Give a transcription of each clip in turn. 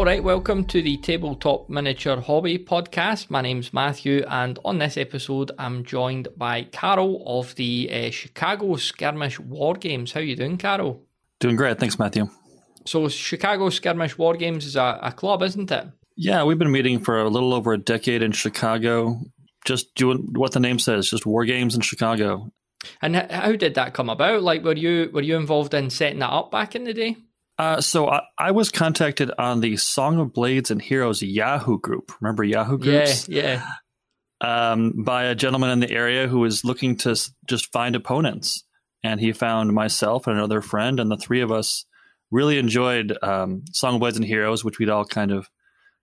All right, welcome to the Tabletop Miniature Hobby podcast. My name's Matthew, and on this episode, I'm joined by Karl of the uh, Chicago Skirmish War Games. How you doing, Karl? Doing great, thanks, Matthew. So, Chicago Skirmish War Games is a, a club, isn't it? Yeah, we've been meeting for a little over a decade in Chicago, just doing what the name says, just war games in Chicago. And how did that come about? Like, were you were you involved in setting that up back in the day? Uh, so I, I, was contacted on the Song of Blades and Heroes Yahoo group. Remember Yahoo groups? Yeah, yeah. Um, by a gentleman in the area who was looking to just find opponents, and he found myself and another friend, and the three of us really enjoyed um, Song of Blades and Heroes, which we'd all kind of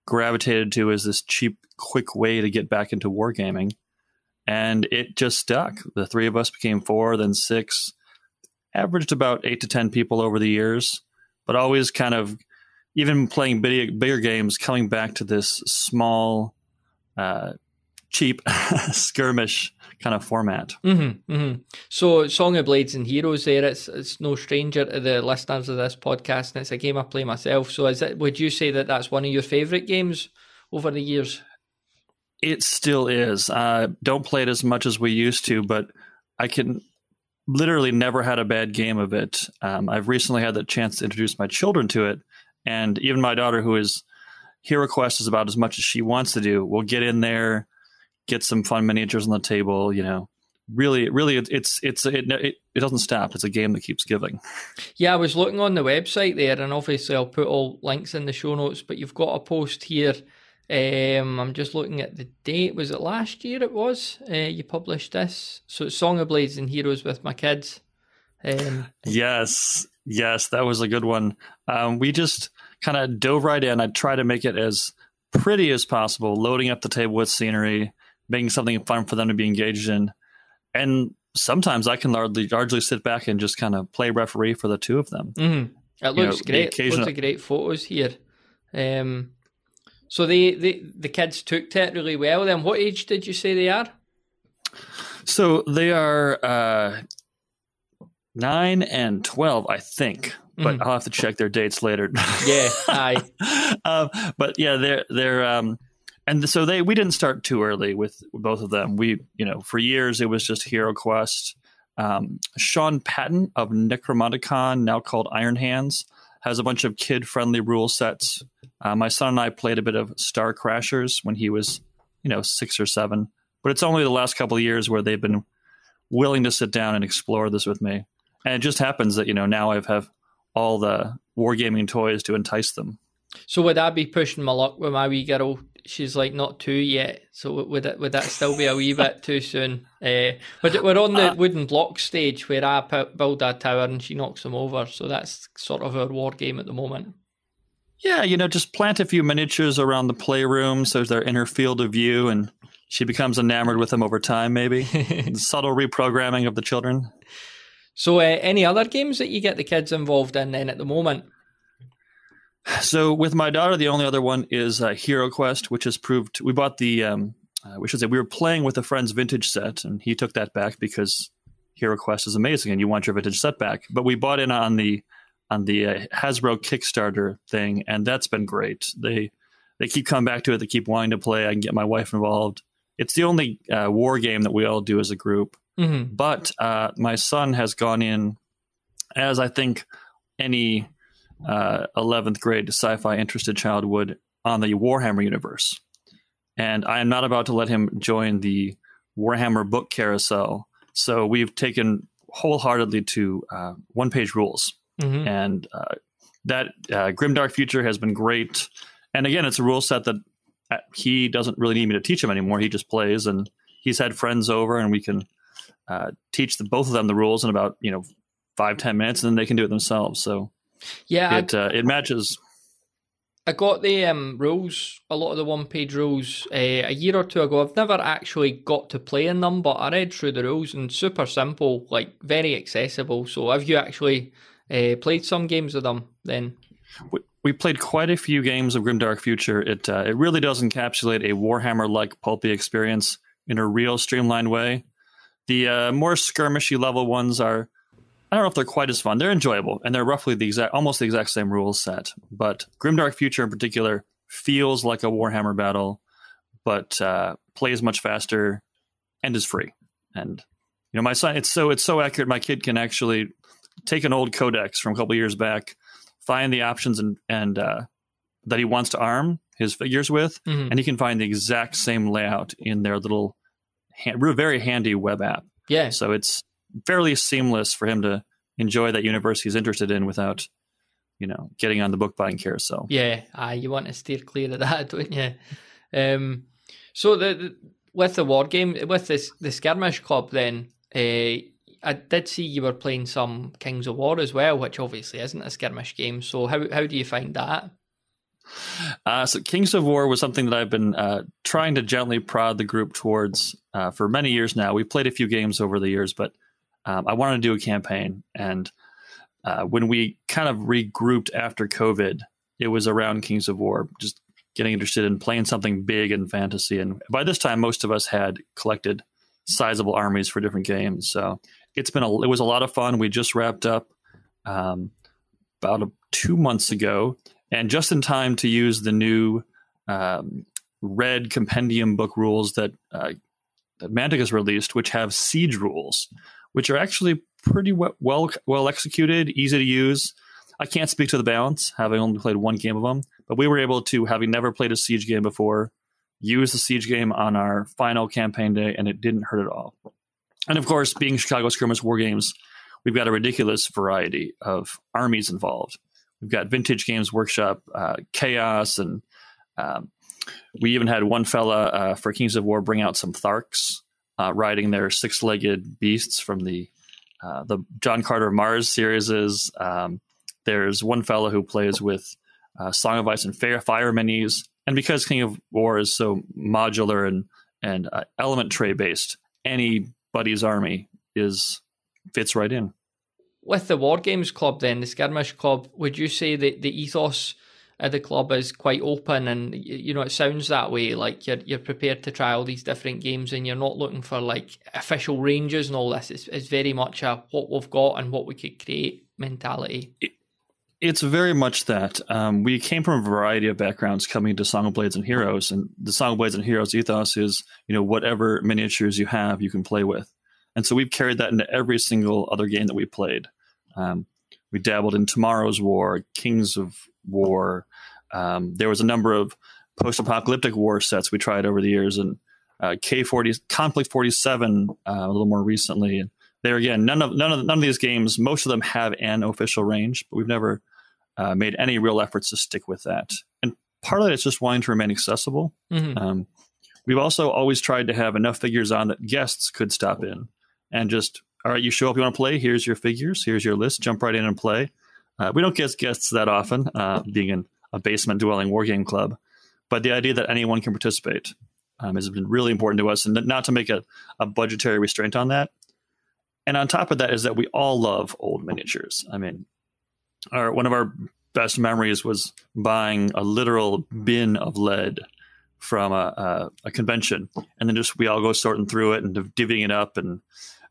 gravitated to as this cheap, quick way to get back into wargaming. And it just stuck. The three of us became four, then six, averaged about eight to 10 people over the years but always kind of even playing bigger, bigger games, coming back to this small, uh, cheap skirmish kind of format. Mm-hmm, mm-hmm. So, Song of Blades and Heroes, there it's it's no stranger to the listeners of this podcast, and it's a game I play myself. So, is it? Would you say that that's one of your favourite games over the years? It still is. Uh, don't play it as much as we used to, but I can literally never had a bad game of it. Um, I've recently had the chance to introduce my children to it, and even my daughter, who is here, Quest, is about as much as she wants to do. We'll get in there, get some fun miniatures on the table. You know, really, really, it, it's it's it, it it doesn't stop. It's a game that keeps giving. Yeah, I was looking on the website there, and obviously I'll put all links in the show notes. But you've got a post here um, I'm just looking at the date. Was it last year? It was. Uh, you published this. So it's Song of Blades and Heroes with my kids. Um, yes, yes, that was a good one. Um, we just kind of dove right in. I tried to make it as pretty as possible, loading up the table with scenery, making something fun for them to be engaged in, and sometimes I can largely, largely sit back and just kind of play referee for the two of them. Mm-hmm. It looks you know, great. Occasional... Lots of great photos here. Um, so they, they the kids took to it really well. Then what age did you say they are? So they are uh, nine and twelve, I think. But mm. I'll have to check their dates later. yeah, aye. um, but yeah, they're they're um, and so they we didn't start too early with both of them. We you know for years it was just Hero Quest. Um, Sean Patton of Necromonicon, now called Iron Hands, has a bunch of kid friendly rule sets. Uh, my son and I played a bit of Star Crashers when he was, you know, six or seven. But it's only the last couple of years where they've been willing to sit down and explore this with me. And it just happens that, you know, now I have all the wargaming toys to entice them. So would I be pushing my luck with my wee girl she's like not two yet, so would that would that still be a wee bit too soon? Uh, but we're on the uh, wooden block stage where I build a tower and she knocks them over, so that's sort of our war game at the moment. Yeah, you know, just plant a few miniatures around the playroom so they're in her field of view, and she becomes enamored with them over time. Maybe subtle reprogramming of the children. So, uh, any other games that you get the kids involved in then at the moment? So with my daughter, the only other one is uh, Hero Quest, which has proved. We bought the. Um, uh, we should say we were playing with a friend's vintage set, and he took that back because Hero Quest is amazing, and you want your vintage set back. But we bought in on the on the uh, Hasbro Kickstarter thing, and that's been great. They they keep coming back to it. They keep wanting to play. I can get my wife involved. It's the only uh, war game that we all do as a group. Mm-hmm. But uh, my son has gone in, as I think any uh, 11th grade sci-fi interested child would on the Warhammer universe. And I am not about to let him join the Warhammer book carousel. So we've taken wholeheartedly to uh, one-page rules, mm-hmm. and uh, that uh, Grimdark Future has been great. And again, it's a rule set that uh, he doesn't really need me to teach him anymore. He just plays, and he's had friends over, and we can uh, teach the, both of them the rules in about you know five ten minutes, and then they can do it themselves. So yeah, it uh, it matches. I got the um, rules, a lot of the one page rules, uh, a year or two ago. I've never actually got to play in them, but I read through the rules and super simple, like very accessible. So have you actually uh, played some games of them then? We, we played quite a few games of Grimdark Future. It uh, it really does encapsulate a Warhammer like pulpy experience in a real streamlined way. The uh, more skirmishy level ones are I don't know if they're quite as fun. They're enjoyable, and they're roughly the exact, almost the exact same rules set. But Grimdark Future, in particular, feels like a Warhammer battle, but uh, plays much faster and is free. And you know, my son, it's so it's so accurate. My kid can actually take an old codex from a couple years back, find the options and and uh, that he wants to arm his figures with, Mhm. and he can find the exact same layout in their little, hand, very handy web app. Yeah, So it's fairly seamless for him to enjoy that universe he's interested in without, you know, getting on the book buying carousel. yeah. Aye, you want to steer clear of that, don't you? Um, so the, the with the war game with this the skirmish club, then uh, I did see you were playing some Kings of War as well, which obviously isn't a skirmish game. So how how do you find that? Uh, so Kings of War was something that I've been uh, trying to gently prod the group towards uh, for many years now. We've played a few games over the years, but um, I wanted to do a campaign. And uh, when we kind of regrouped after COVID, it was around Kings of War, just getting interested in playing something big in fantasy. And by this time, most of us had collected sizable armies for different games. So it's been a, it was a lot of fun. We just wrapped up um, about a, two months ago and just in time to use the new um, red compendium book rules that uh, that Mantic has released, which have siege rules, which are actually pretty we- well well executed, easy to use. I can't speak to the balance, having only played one game of them, but we were able to, having never played a siege game before, use the siege game on our final campaign day, and it didn't hurt at all. And of course, being Chicago Skirmish War Games, we've got a ridiculous variety of armies involved. We've got Vintage Games Workshop, uh, Chaos, and um, we even had one fella uh, for Kings of War bring out some Tharks uh, riding their six-legged beasts from the uh, the John Carter Mars series. Um, there's one fella who plays with uh, Song of Ice and Fire, Fire minis, and because King of War is so modular and and uh, element tray based, anybody's army is fits right in. With the War Games Club, then the Skirmish Club, would you say that the ethos of the club is quite open, and you know it sounds that way? Like you're you're prepared to try all these different games, and you're not looking for like official ranges and all this. It's, it's very much a what we've got and what we could create mentality. It's very much that. Um, we came from a variety of backgrounds coming to Song of Blades and Heroes, and the Song of Blades and Heroes ethos is, you know, whatever miniatures you have, you can play with. And so we've carried that into every single other game that we played. Um, we dabbled in Tomorrow's War, Kings of War. Um, there was a number of post-apocalyptic war sets we tried over the years, and uh, K40, Konflikt 47 uh, a little more recently. There again, none of none of none of these games, most of them have an official range, but we've never uh, made any real efforts to stick with that. And part of it is just wanting to remain accessible. Mhm. Um, we've also always tried to have enough figures on that guests could stop in and just, all right, you show up, you want to play, here's your figures, here's your list, jump right in and play. Uh, we don't get guests that often, uh, being in a basement dwelling wargame club, but the idea that anyone can participate um, has been really important to us, and not to make a, a budgetary restraint on that. And on top of that is that we all love old miniatures. I mean, our one of our best memories was buying a literal bin of lead from a, a, a convention, and then just we all go sorting through it and divvying it up, and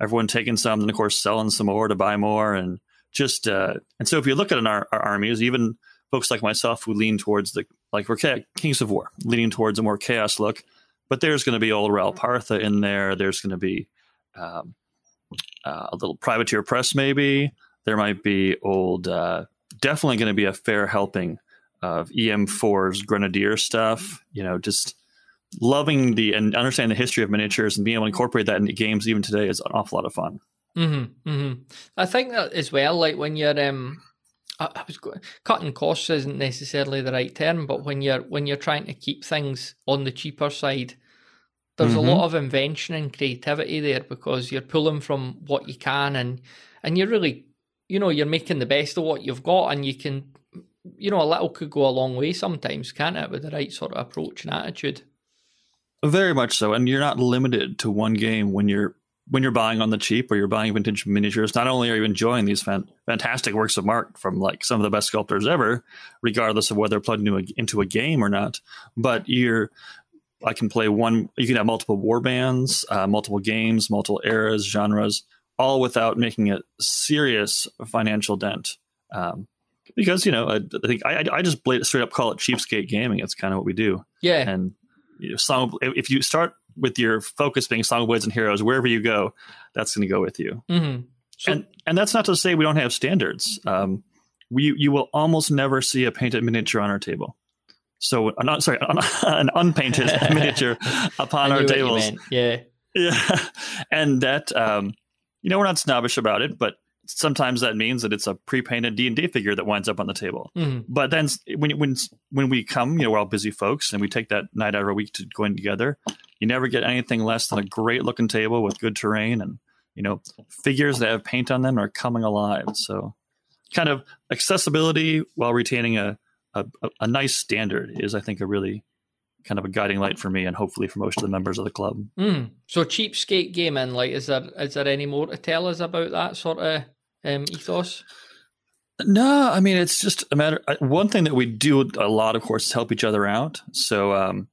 everyone taking some, and of course selling some more to buy more, and just uh, and so if you look at an, our, our armies, even folks like myself who lean towards the like we're Kings of War, leaning towards a more chaos look, but there's going to be old Ral Partha in there. There's going to be um, uh, a little privateer press, maybe. There might be old. Uh, definitely going to be a fair helping of EM4's Grenadier stuff. You know, just loving the and understanding the history of miniatures and being able to incorporate that into games even today is an awful lot of fun. Mm-hmm, mm-hmm. I think that as well, like when you're um, I, I was go- cutting costs isn't necessarily the right term, but when you're when you're trying to keep things on the cheaper side, there's Mhm. a lot of invention and creativity there because you're pulling from what you can and and you're really, you know, you're making the best of what you've got, and you can, you know, a little could go a long way sometimes, can't it, with the right sort of approach and attitude. Very much so, and you're not limited to one game when you're when you're buying on the cheap or you're buying vintage miniatures. Not only are you enjoying these fan, fantastic works of art from like some of the best sculptors ever, regardless of whether they're plugged into a, into a game or not, but you're I can play one. You can have multiple war bands, uh, multiple games, multiple eras, genres, all without making a serious financial dent. Um, because you know, I, I think I, I just straight up call it cheapskate gaming. It's kind of what we do. Yeah. And you know, song, if you start with your focus being Song of Blades and Heroes, wherever you go, that's going to go with you. Mm-hmm. So, and and that's not to say we don't have standards. Um, we you will almost never see a painted miniature on our table. So, uh, not sorry, an unpainted miniature upon our tables. Yeah, yeah, and that um, you know we're not snobbish about it, but sometimes that means that it's a pre-painted D and D figure that winds up on the table. Mm-hmm. But then when when when we come, you know, we're all busy folks, and we take that night out of a week to going together. You never get anything less than a great looking table with good terrain and you know figures that have paint on them are coming alive. So kind of accessibility while retaining a a, a nice standard is, I think, a really kind of a guiding light for me and hopefully for most of the members of the club. Mm. So cheapskate gaming, like, is there is there any more to tell us about that sort of um, ethos? No, I mean it's just a matter. Uh, one thing that we do a lot, of course, is help each other out. So um,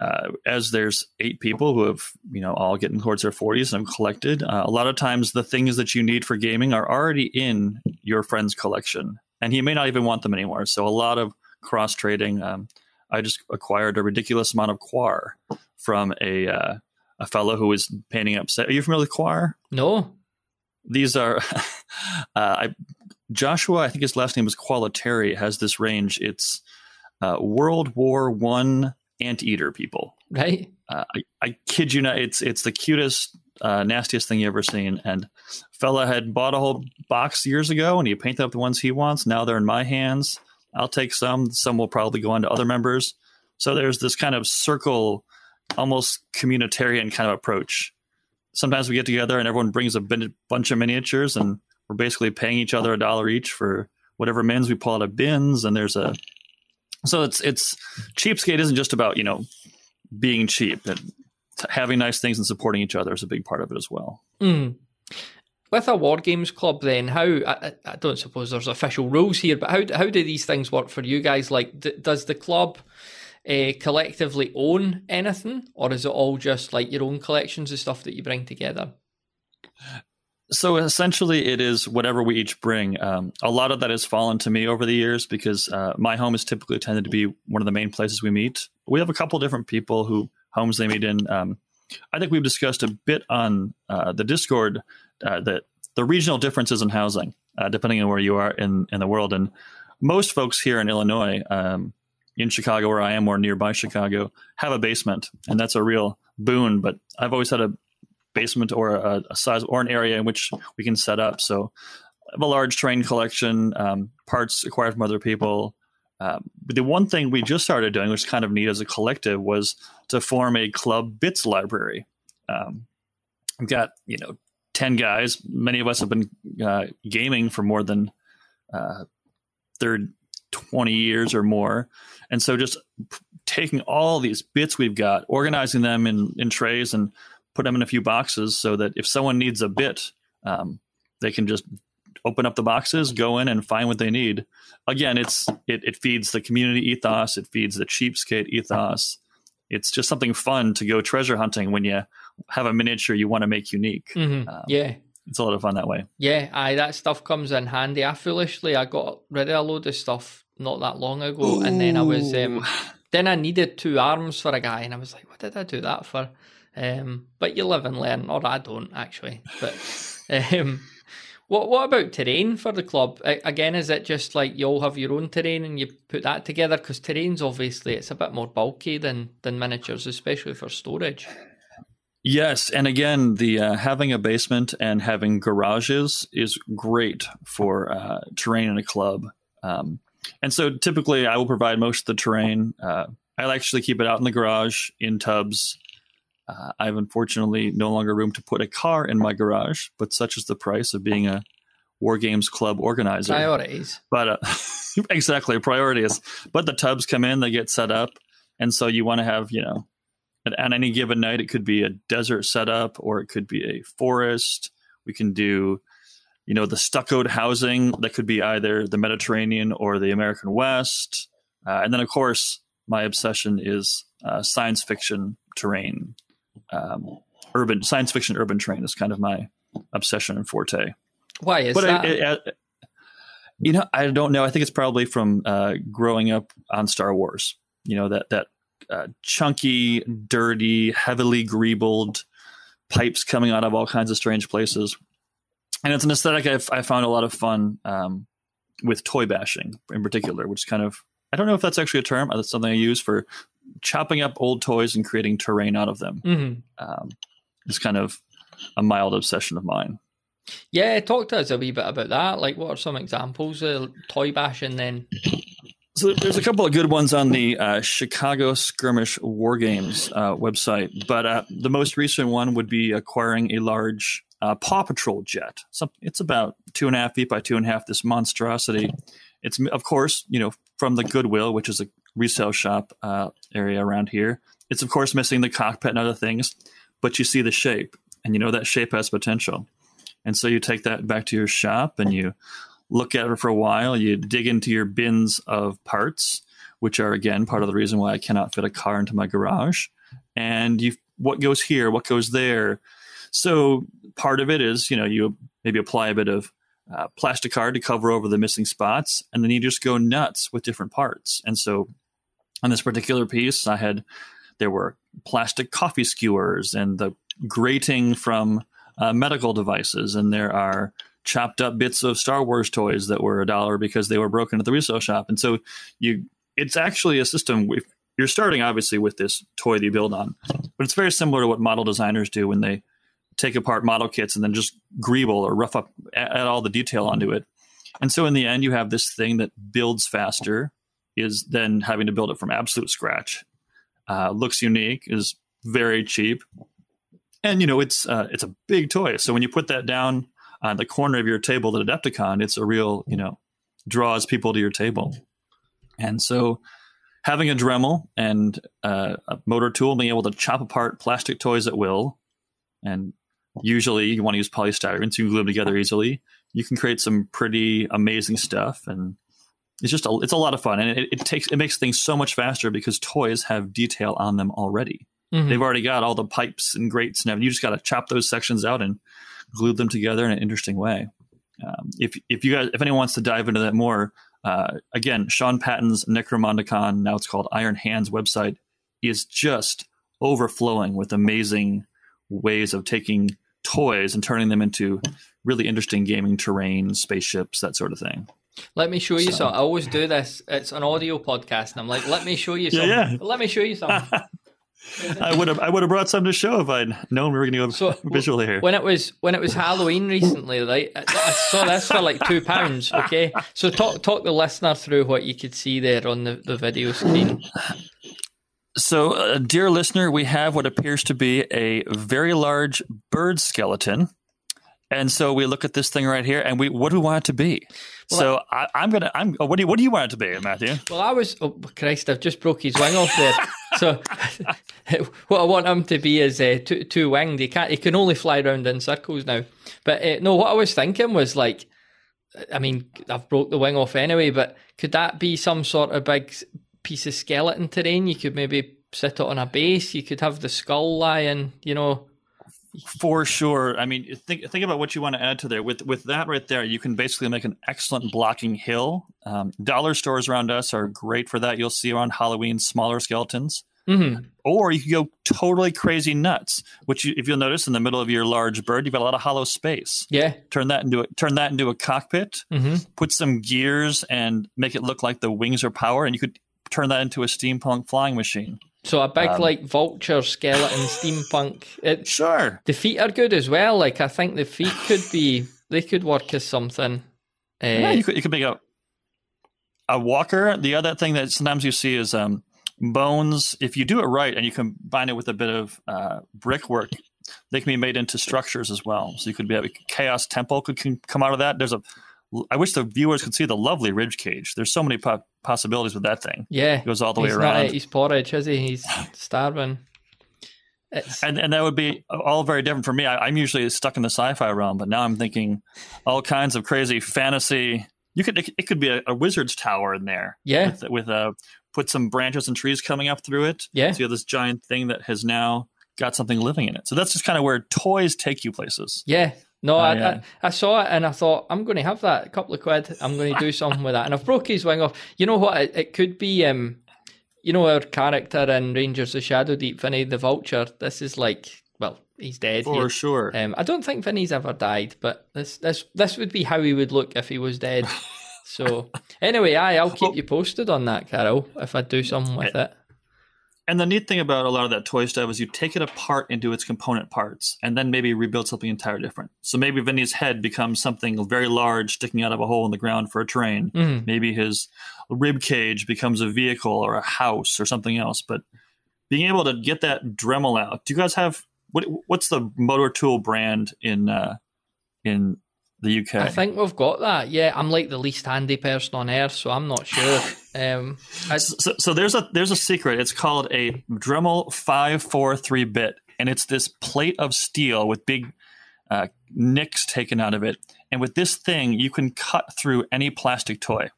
uh, as there's eight people who have you know all getting towards their 40s and have collected, uh, a lot of times the things that you need for gaming are already in your friend's collection, and he may not even want them anymore. So a lot of cross trading. Um, I just acquired a ridiculous amount of Quar from a uh, a fellow who was painting up. Are you familiar with Quar? No. These are uh, I, Joshua. I think his last name is Qualtieri. Has this range? It's uh, World War One anteater people. Right. Uh, I, I kid you not. It's it's the cutest, uh, nastiest thing you ever seen. And fella had bought a whole box years ago, and he painted up the ones he wants. Now they're in my hands. I'll take some. Some will probably go on to other members. So there's this kind of circle, almost communitarian kind of approach. Sometimes we get together and everyone brings a bunch of miniatures, and we're basically paying each other a dollar each for whatever mins we pull out of bins. And there's a so it's it's cheapskate isn't just about you know being cheap. and having nice things and supporting each other is a big part of it as well. Mm with a war games club, then how I, I, don't suppose there's official rules here, but how how do these things work for you guys? Like, d- does the club uh, collectively own anything, or is it all just like your own collections of stuff that you bring together? So essentially, it is whatever we each bring. Um, a lot of that has fallen to me over the years because uh, my home is typically tended to be one of the main places we meet. We have a couple different people who homes they meet in. Um, I think we've discussed a bit on uh, the Discord uh, that the regional differences in housing, uh, depending on where you are in, in the world. And most folks here in Illinois, um, in Chicago, where I am, or nearby Chicago, have a basement, and that's a real boon. But I've always had a basement or a, a size or an area in which we can set up. So I have a large train collection, um, parts acquired from other people. Um, but the one thing we just started doing, which is kind of neat as a collective, was to form a club bits library. Um, I've got you know 10 guys. Many of us have been uh, gaming for more than uh, 30, 20 years or more. And so just taking all these bits we've got, organizing them in, in trays and put them in a few boxes so that if someone needs a bit, um, they can just open up the boxes, go in and find what they need. Again, it's it, it feeds the community ethos, it feeds the cheapskate ethos. It's just something fun to go treasure hunting when you have a miniature you want to make unique. Mm-hmm. Um, yeah. It's a lot of fun that way. Yeah, aye, that stuff comes in handy. I foolishly I got rid of a load of stuff not that long ago, Ooh. and then I was um, then I needed two arms for a guy, and I was like, what did I do that for? Um, but you live and learn, or I don't actually. But um, what what about terrain for the club? Again, is it just like you all have your own terrain and you put that together? Because terrain's obviously it's a bit more bulky than than miniatures, especially for storage. Yes, and again, the uh, having a basement and having garages is great for uh, terrain in a club. Um, and so, typically, I will provide most of the terrain. Uh, I'll actually keep it out in the garage in tubs. Uh, I have unfortunately no longer room to put a car in my garage, but such is the price of being a War Games Club organizer. Priorities. But uh, exactly, priorities. But the tubs come in, they get set up, and so you want to have you know at, at any given night, it could be a desert setup or it could be a forest. We can do, you know, the stuccoed housing that could be either the Mediterranean or the American West. Uh, and then, of course, my obsession is uh, science fiction terrain. Um, urban science fiction urban terrain is kind of my obsession and forte. Why is but that? It, it, you know, I don't know. I think it's probably from uh, growing up on Star Wars. You know that that uh, chunky, dirty, heavily greebled pipes coming out of all kinds of strange places, and it's an aesthetic I've, I found a lot of fun um, with toy bashing in particular, which is kind of I don't know if that's actually a term. That's something I use for chopping up old toys and creating terrain out of them. mm-hmm. Um, it's kind of a mild obsession of mine. Yeah, talk to us a wee bit about that. Like, what are some examples of toy bashing then? So there's a couple of good ones on the uh, Chicago Skirmish War Games uh, website, but uh, the most recent one would be acquiring a large uh, Paw Patrol jet. So it's about two and a half feet by two and a half. This monstrosity. It's of course you know from the Goodwill, which is a resale shop uh, area around here. It's of course missing the cockpit and other things, but you see the shape, and you know that shape has potential. And so you take that back to your shop and you look at it for a while. You dig into your bins of parts, which are again part of the reason why I cannot fit a car into my garage. And you, what goes here, what goes there. So part of it is, you know, you maybe apply a bit of uh, plastic card to cover over the missing spots, and then you just go nuts with different parts. And so on this particular piece, I had there were plastic coffee skewers and the grating from uh, medical devices, and there are chopped up bits of Star Wars toys that were a dollar because they were broken at the resale shop. And so you, it's actually a system. If you're starting obviously with this toy that you build on, but it's very similar to what model designers do when they take apart model kits and then just greeble or rough up, add all the detail onto it. And so in the end, you have this thing that builds faster, is then having to build it from absolute scratch. Uh, looks unique, is very cheap, and you know it's uh, it's a big toy. So when you put that down on the corner of your table at Adepticon, it's a real you know draws people to your table. And so having a Dremel and uh, a motor tool, being able to chop apart plastic toys at will, and usually you want to use polystyrene so you can glue them together easily. You can create some pretty amazing stuff, and it's just a, it's a lot of fun, and it, it takes it makes things so much faster because toys have detail on them already. Mhm. They've already got all the pipes and grates and everything. You just got to chop those sections out and glue them together in an interesting way. Um, if if you guys if anyone wants to dive into that more, uh, again, Sean Patton's Necromondicon, now it's called Iron Hands website, is just overflowing with amazing ways of taking toys and turning them into really interesting gaming terrain, spaceships, that sort of thing. Let me show you So- some. I always do this. It's an audio podcast, and I'm like, let me show you Yeah, yeah. Let me show you some. I would have I would have brought some to show if I'd known we were going to go So, visually here. when it was when it was Halloween recently, right? I, I saw this for like two pounds. Okay, so talk talk the listener through what you could see there on the, the video screen. So, uh, dear listener, we have what appears to be a very large bird skeleton. And so we look at this thing right here, and we what do we want it to be? So I, I'm gonna. I'm. oh, What do you What do you want it to be, Matthew? Well, I was. Oh Christ! I've just broke his wing off there. So, what I want him to be is uh, two, two winged. He can't. He can only fly around in circles now. But uh, no, what I was thinking was like, I mean, I've broke the wing off anyway. But could that be some sort of big piece of skeleton terrain? You could maybe sit it on a base. You could have the skull lying. You know. For sure. I mean, think think about what you want to add to there. With with that right there, you can basically make an excellent blocking hill. Um, dollar stores around us are great for that. You'll see around Halloween smaller skeletons. hmm or you can go totally crazy nuts. Which, you, if you'll notice, in the middle of your large bird, you've got a lot of hollow space. Yeah. Turn that into a, turn that into a cockpit. hmm Put some gears and make it look like the wings are power, and you could turn that into a steampunk flying machine. So a big Um, like vulture skeleton steampunk. It, Sure. The feet are good as well. Like I think the feet could be they could work as something. Uh, Yeah, you could you could make a a walker. The other thing that sometimes you see is um, bones. If you do it right and you combine it with a bit of uh, brickwork, they can be made into structures as well. So you could be a chaos temple could can come out of that. There's a. I wish the viewers could see the lovely rib cage. There's so many possibilities with that thing. yeah, It goes all the way he's not around. at his porridge, is he? He's starving. It's, and and that would be all very different for me. I, I'm usually stuck in the sci-fi realm, but now I'm thinking all kinds of crazy fantasy. You could it, it could be a, a wizard's tower in there. Yeah. with, with uh, put some branches and trees coming up through it. Yeah. so you have this giant thing that has now got something living in it. So that's just kind of where toys take you places. yeah, No, I, I, I, saw it and I thought I'm going to have that a couple of quid. I'm going to do something with that, and I've broke his wing off. You know what? It, it could be, um, you know, our character in Rangers of Shadow Deep, Vinny the Vulture. This is like, well, he's dead for sure. Um, I don't think Vinny's ever died, but this this this would be how he would look if he was dead. so anyway, I I'll keep you posted on that, Karl, if I do something with it. And the neat thing about a lot of that toy stuff is you take it apart into its component parts and then maybe rebuild something entirely different. So maybe Vinny's head becomes something very large sticking out of a hole in the ground for a train. Mm-hmm. Maybe his rib cage becomes a vehicle or a house or something else. But being able to get that Dremel out. Do you guys have what? What's the motor tool brand in uh, in the UK. I think we've got that. Yeah, I'm like the least handy person on earth, so I'm not sure. Um, so, so, there's a there's a secret. It's called a Dremel five four three bit, and it's this plate of steel with big uh, nicks taken out of it. And with this thing, you can cut through any plastic toy.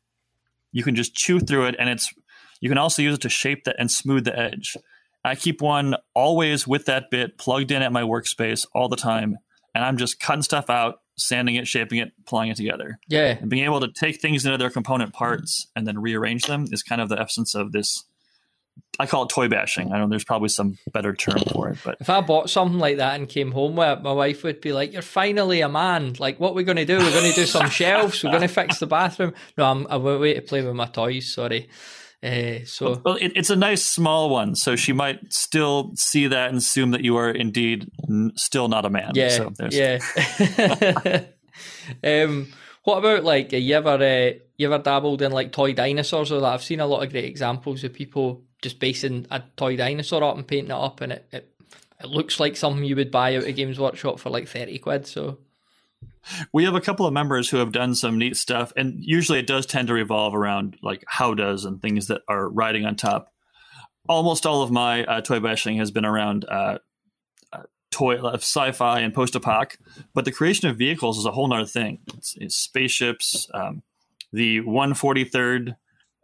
You can just chew through it, and it's you can also use it to shape that and smooth the edge. I keep one always with that bit plugged in at my workspace all the time, and I'm just cutting stuff out sanding it, shaping it, pulling it together. Yeah. And being able to take things into their component parts and then rearrange them is kind of the essence of this. I call it toy bashing. I don't know there's probably some better term for it, but if I bought something like that and came home with it, my wife would be like, "You're finally a man. Like, what we're going to do? We're going to do some shelves. We're going to fix the bathroom." No, I'm I wait to play with my toys. Sorry. Uh, so well, it, it's a nice small one, so she might still see that and assume that you are indeed n- still not a man. Yeah, so yeah. um, what about like you ever uh, you ever dabbled in like toy dinosaurs or that? I've seen a lot of great examples of people just basing a toy dinosaur up and painting it up, and it, it it looks like something you would buy out of Games Workshop for like thirty quid. So we have a couple of members who have done some neat stuff, and usually it does tend to revolve around like how does and things that are riding on top. Almost all of my uh, toy bashing has been around uh, uh, toy uh, sci-fi and post-apoc, but the creation of vehicles is a whole other thing. It's, it's spaceships, um, the 143rd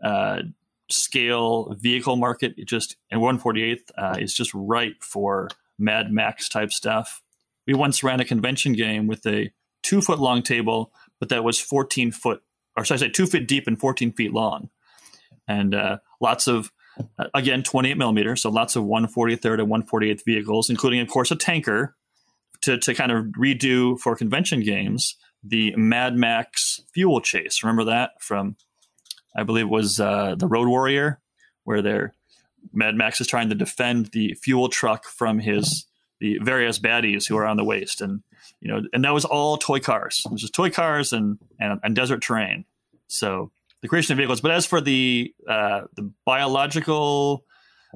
uh, scale vehicle market, just and 148th uh, is just ripe for Mad Max type stuff. We once ran a convention game with a two foot long table, but that was 14 foot, or should I say, two feet deep and 14 feet long. And uh, lots of, uh, again, 28 millimeters, so lots of 143rd and 148th vehicles, including, of course, a tanker to, to kind of redo for convention games the Mad Max fuel chase. Remember that from, I believe it was uh, the Road Warrior, where they're Mad Max is trying to defend the fuel truck from his the various baddies who are on the waste, and you know, and that was all toy cars. It was just toy cars and and, and desert terrain. So the creation of vehicles. But as for the uh, the biological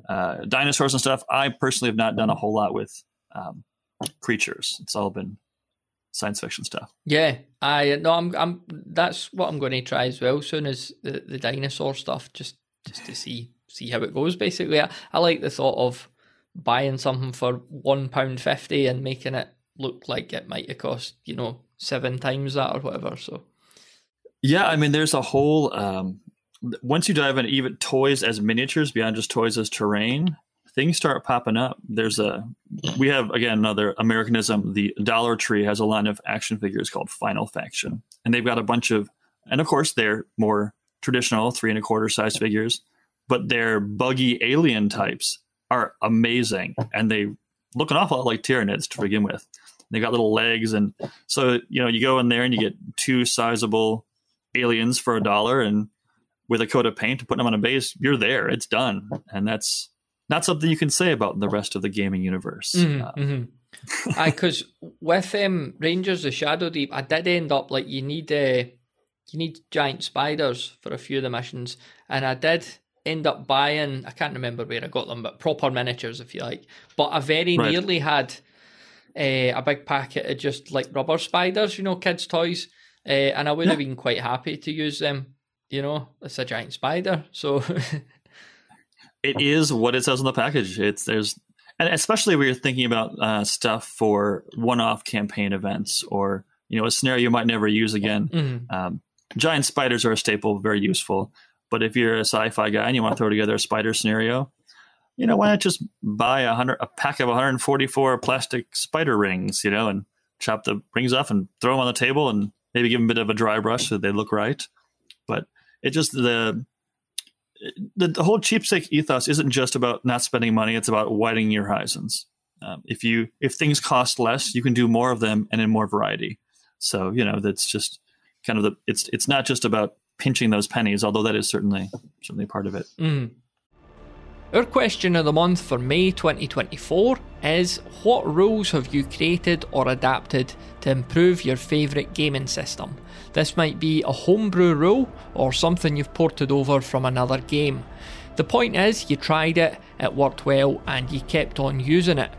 uh, dinosaurs and stuff, I personally have not done a whole lot with um, creatures. It's all been science fiction stuff. Yeah, I no, I'm I'm that's what I'm going to try as well. Soon as the, the dinosaur stuff, just just to see see how it goes. Basically, I, I like the thought of buying something for one pound fifty and making it look like it might have cost you know seven times that or whatever. So yeah, I mean, there's a whole um, once you dive into even toys as miniatures beyond just toys as terrain, things start popping up. There's a we have again another Americanism. The Dollar Tree has a line of action figures called Final Faction, and they've got a bunch of, and of course they're more traditional three and a quarter size figures, but they're buggy alien types are amazing, and they look an awful lot like Tyranids to begin with. They got little legs, and so you know you go in there and you get two sizable aliens for a dollar, and with a coat of paint and putting them on a base, you're there. It's done, and that's not something you can say about the rest of the gaming universe. Mm-hmm, uh, mm-hmm. because with um, Rangers of Shadow Deep, I did end up like you need uh, you need giant spiders for a few of the missions, and I did end up buying, I can't remember where I got them, but proper miniatures, if you like. But I very right. nearly had uh, a big packet of just like rubber spiders, you know, kids' toys. Uh, and I would yeah. have been quite happy to use them. You know, it's a giant spider. So it is what it says on the package. It's there's, and especially when you're thinking about uh, stuff for one-off campaign events or you know a scenario you might never use again. Mm-hmm. Um, giant spiders are a staple, very useful. But if you're a sci-fi guy and you want to throw together a spider scenario, you know, why not just buy a hundred a pack of 144 plastic spider rings, you know, and chop the rings off and throw them on the table and maybe give them a bit of a dry brush so they look right. But it just the the, the whole cheapsake ethos isn't just about not spending money; it's about widening your horizons. Um, if you if things cost less, you can do more of them and in more variety. So you know that's just kind of the it's it's not just about pinching those pennies, although that is certainly certainly part of it. Mm. Our question of the month for May 2024 is What rules have you created or adapted to improve your favourite gaming system? This might be a homebrew rule or something you've ported over from another game. The point is, you tried it, it worked well, and you kept on using it.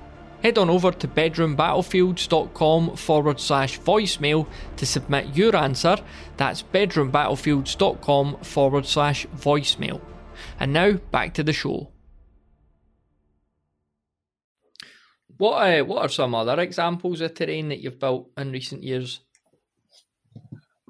Head on over to bedroombattlefields.com forward slash voicemail to submit your answer. That's bedroombattlefields.com forward slash voicemail. And now back to the show. What uh, what are some other examples of terrain that you've built in recent years?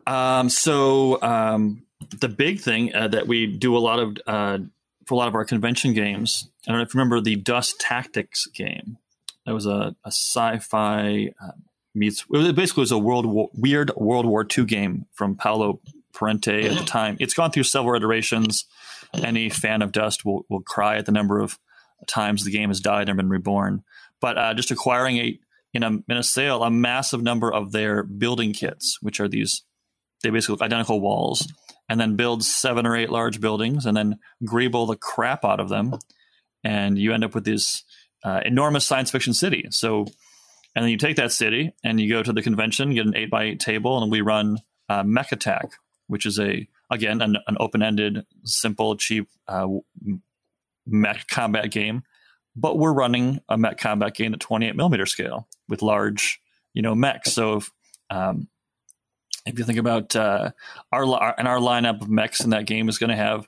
Um, so um, the big thing uh, that we do a lot of uh, for a lot of our convention games. I don't know if you remember the Dust Tactics game. That was a, a sci-fi uh, meets. It was, basically it was a world war, weird World War II game from Paolo Parente at the time. It's gone through several iterations. Any fan of Dust will, will cry at the number of times the game has died and been reborn but uh, just acquiring a in a in a sale a massive number of their building kits, which are these they basically look identical walls, and then build seven or eight large buildings, and then greeble the crap out of them, and you end up with this uh, enormous science fiction city. So, and then you take that city and you go to the convention, get an eight by eight table, and we run uh, Mech Attack, which is a again an, an open ended, simple, cheap uh, mech combat game but we're running a mech combat game at 28 millimeter scale with large, you know, mechs. So if, um, if you think about uh, our, and our lineup of mechs in that game is going to have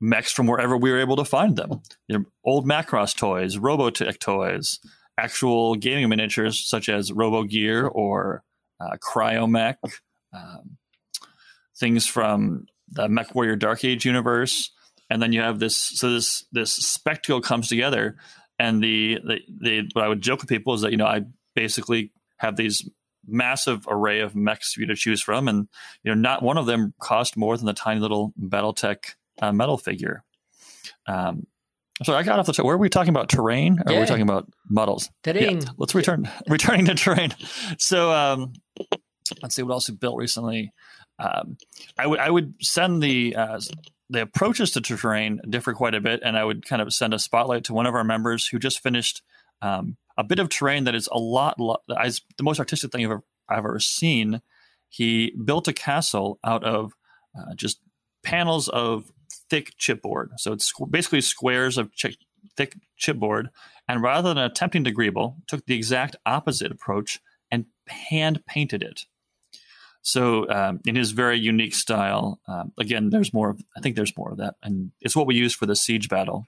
mechs from wherever we were able to find them. You know, old Macross toys, Robotech toys, actual gaming miniatures such as Robo Gear or uh, Cryomech, um, things from the Mech Warrior Dark Age universe, and then you have this so this this spectacle comes together and the, the the what i would joke with people is that you know i basically have these massive array of mechs for you to choose from and you know not one of them cost more than the tiny little battletech uh, metal figure um so I got off the. T- where are we talking about terrain? Or yeah. are we talking about models? Terrain. Yeah. Let's return. returning to terrain. So um, let's see what else we built recently. Um, I would I would send the uh, the approaches to terrain differ quite a bit, and I would kind of send a spotlight to one of our members who just finished um, a bit of terrain that is a lot, lot the most artistic thing I've ever, I've ever seen. He built a castle out of uh, just panels of thick chipboard. So it's basically squares of thick chipboard. And rather than attempting to greeble, took the exact opposite approach and hand painted it. So um, in his very unique style, um, again, there's more. Of, I think there's more of that, and it's what we use for the siege battle.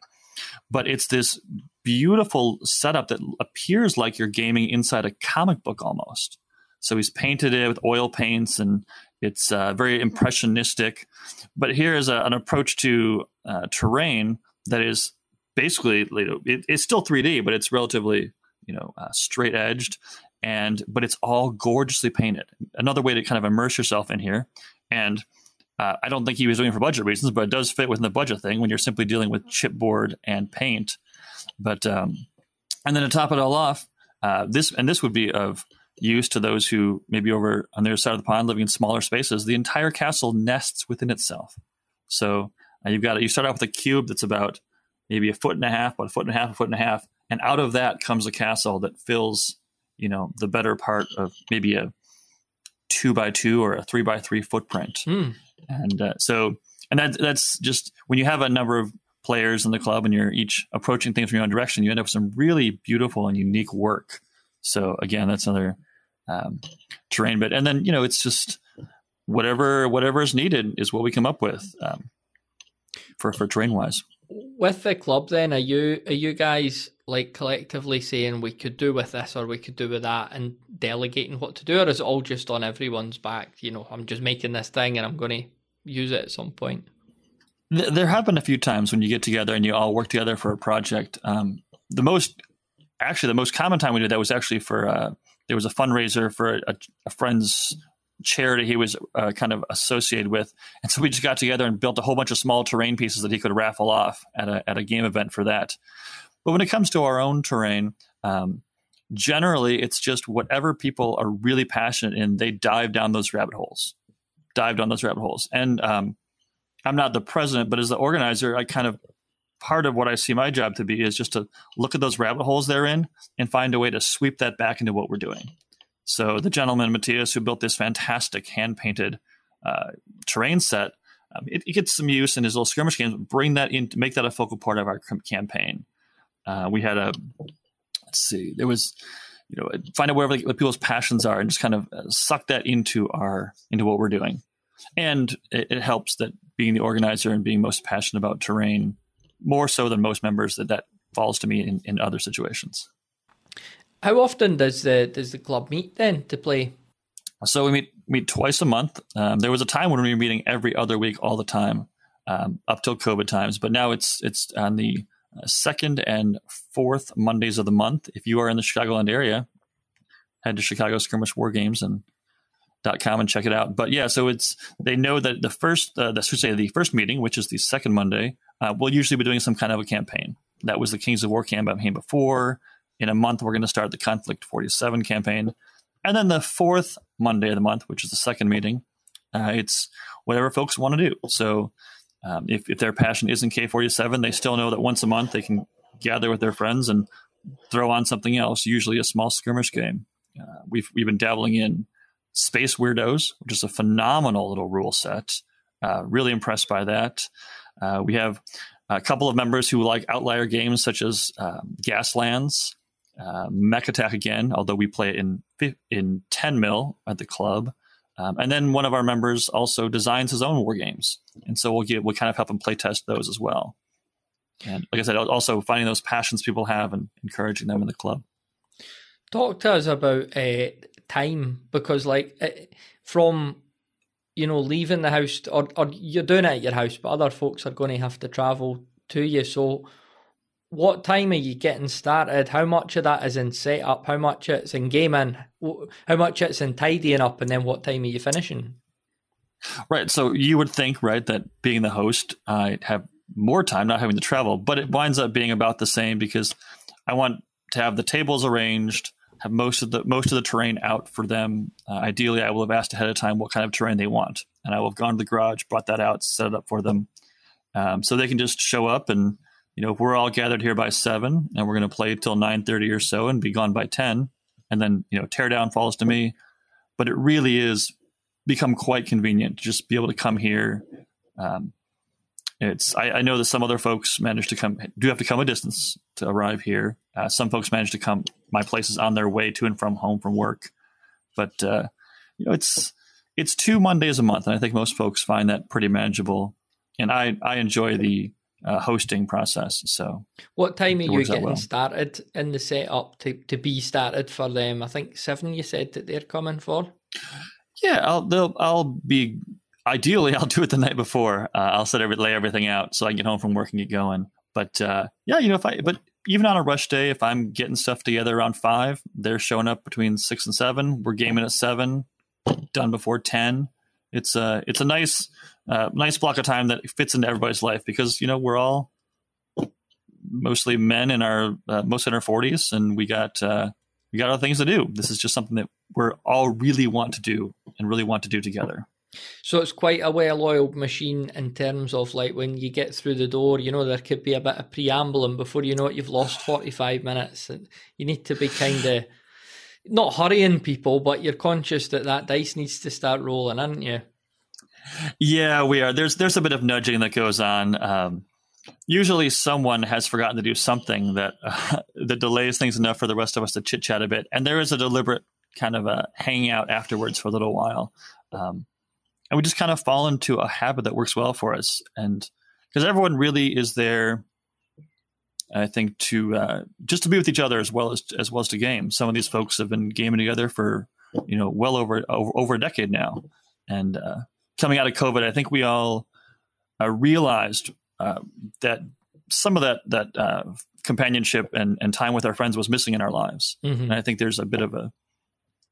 But it's this beautiful setup that appears like you're gaming inside a comic book almost. So he's painted it with oil paints, and it's uh, very impressionistic. But here is a, an approach to uh, terrain that is basically it, it's still 3D, but it's relatively you know uh, straight edged and but it's all gorgeously painted. Another way to kind of immerse yourself in here, and uh, I don't think he was doing it for budget reasons, but it does fit within the budget thing when you're simply dealing with chipboard and paint. But um, and then to top it all off, uh, this and this would be of use to those who maybe over on their side of the pond living in smaller spaces. The entire castle nests within itself. So uh, you've got you start out with a cube that's about maybe a foot and a half, about a foot and a half, a foot and a half, and out of that comes a castle that fills you know the better part of maybe a two by two or a three by three footprint. Mm. and uh, so and that that's just when you have a number of players in the club and you're each approaching things from your own direction you end up with some really beautiful and unique work. So again that's another um, terrain bit and then you know it's just whatever whatever is needed is what we come up with um, for for terrain wise with the club then are you are you guys like collectively saying we could do with this or we could do with that and delegating what to do, or is it all just on everyone's back? You know, I'm just making this thing and I'm going to use it at some point. There have been a few times when you get together and you all work together for a project. Um, the most, actually, the most common time we did that was actually for uh, there was a fundraiser for a, a friend's charity he was uh, kind of associated with, and so we just got together and built a whole bunch of small terrain pieces that he could raffle off at a at a game event for that. But when it comes to our own terrain, um, generally it's just whatever people are really passionate in, they dive down those rabbit holes, dive down those rabbit holes. And um, I'm not the president, but as the organizer, I kind of part of what I see my job to be is just to look at those rabbit holes they're in and find a way to sweep that back into what we're doing. So the gentleman Matthias who built this fantastic hand painted uh, terrain set, um, it, it, gets some use in his little skirmish games. Bring that in make that a focal part of our campaign. Uh, we had a let's see, there was you know find out wherever like, people's passions are and just kind of uh, suck that into our into what we're doing. And it, it helps that being the organizer and being most passionate about terrain more so than most members that that falls to me in, in other situations. How often does the does the club meet then to play? So we meet meet twice a month. Um, there was a time when we were meeting every other week, all the time, um, up till COVID times. But now it's it's on the uh, second and fourth Mondays of the month. If you are in the Chicagoland area, head to Chicago Skirmish War Games and dot com and check it out. But yeah, so it's they know that the first, uh, the, should say the first meeting, which is the second Monday, uh, we'll usually be doing some kind of a campaign. That was the Kings of War campaign before. In a month, we're going to start the Konflikt 47 campaign. And then the fourth Monday of the month, which is the second meeting, uh, it's whatever folks want to do. So um, if, if their passion isn't K47, they still know that once a month they can gather with their friends and throw on something else, usually a small skirmish game. Uh, we've, we've been dabbling in Space Weirdos, which is a phenomenal little rule set. Uh, really impressed by that. Uh, we have a couple of members who like outlier games such as um, Gaslands, uh, Mech Attack again, although we play it in in 10 mil at the club. Um, and then one of our members also designs his own war games, and so we'll get we'll kind of help him play test those as well. And like I said, also finding those passions people have and encouraging them in the club. Talk to us about uh, time because, like, uh, from you know, leaving the house, or, or you're doing it at your house, but other folks are going to have to travel to you. So, what time are you getting started? How much of that is in setup? How much it's in gaming? How much it's in tidying up? And then what time are you finishing? Right. So you would think, right, that being the host, I have more time not having to travel, but it winds up being about the same because I want to have the tables arranged have most of the most of the terrain out for them. Uh, ideally, I will have asked ahead of time what kind of terrain they want, and I will have gone to the garage, brought that out, set it up for them, um, so they can just show up and you know if we're all gathered here by seven and we're going to play till nine thirty or so and be gone by ten, and then you know tear down falls to me. But it really is become quite convenient to just be able to come here. Um, it's I, I, know that some other folks manage to come do have to come a distance to arrive here. Uh, some folks manage to come my places on their way to and from home from work, but uh, you know it's it's two Mondays a month, and I think most folks find that pretty manageable. And I I enjoy the uh, hosting process. So, what time are you getting well. started in the setup to to be started for them? I think seven. You said that they're coming for. Yeah, I'll they'll I'll be ideally, I'll do it the night before. Uh, I'll set every, lay everything out so I can get home from work and get going. But uh, yeah, you know, if I but even on a rush day, if I'm getting stuff together around five, they're showing up between six and seven. We're gaming at seven, done before ten. It's a uh, it's a nice uh, nice block of time that fits into everybody's life because you know we're all mostly men in our uh, most in our forties, and we got uh, we got other things to do. This is just something that we're all really want to do and really want to do together. So it's quite a well-oiled machine in terms of like when you get through the door, you know, there could be a bit of preamble, and before you know it, you've lost forty-five minutes. and You need to be kind of not hurrying people, but you're conscious that that dice needs to start rolling, aren't you? Yeah, we are. There's there's a bit of nudging that goes on. Um, usually, someone has forgotten to do something that uh, that delays things enough for the rest of us to chit chat a bit, and there is a deliberate kind of a hanging out afterwards for a little while. Um, and we just kind of fall into a habit that works well for us and because everyone really is there i think to uh, just to be with each other as well as as well as to game some of these folks have been gaming together for you know well over over, over a decade now and uh, coming out of covid i think we all uh, realized uh, that some of that that uh, companionship and, and time with our friends was missing in our lives mm-hmm. and i think there's a bit of a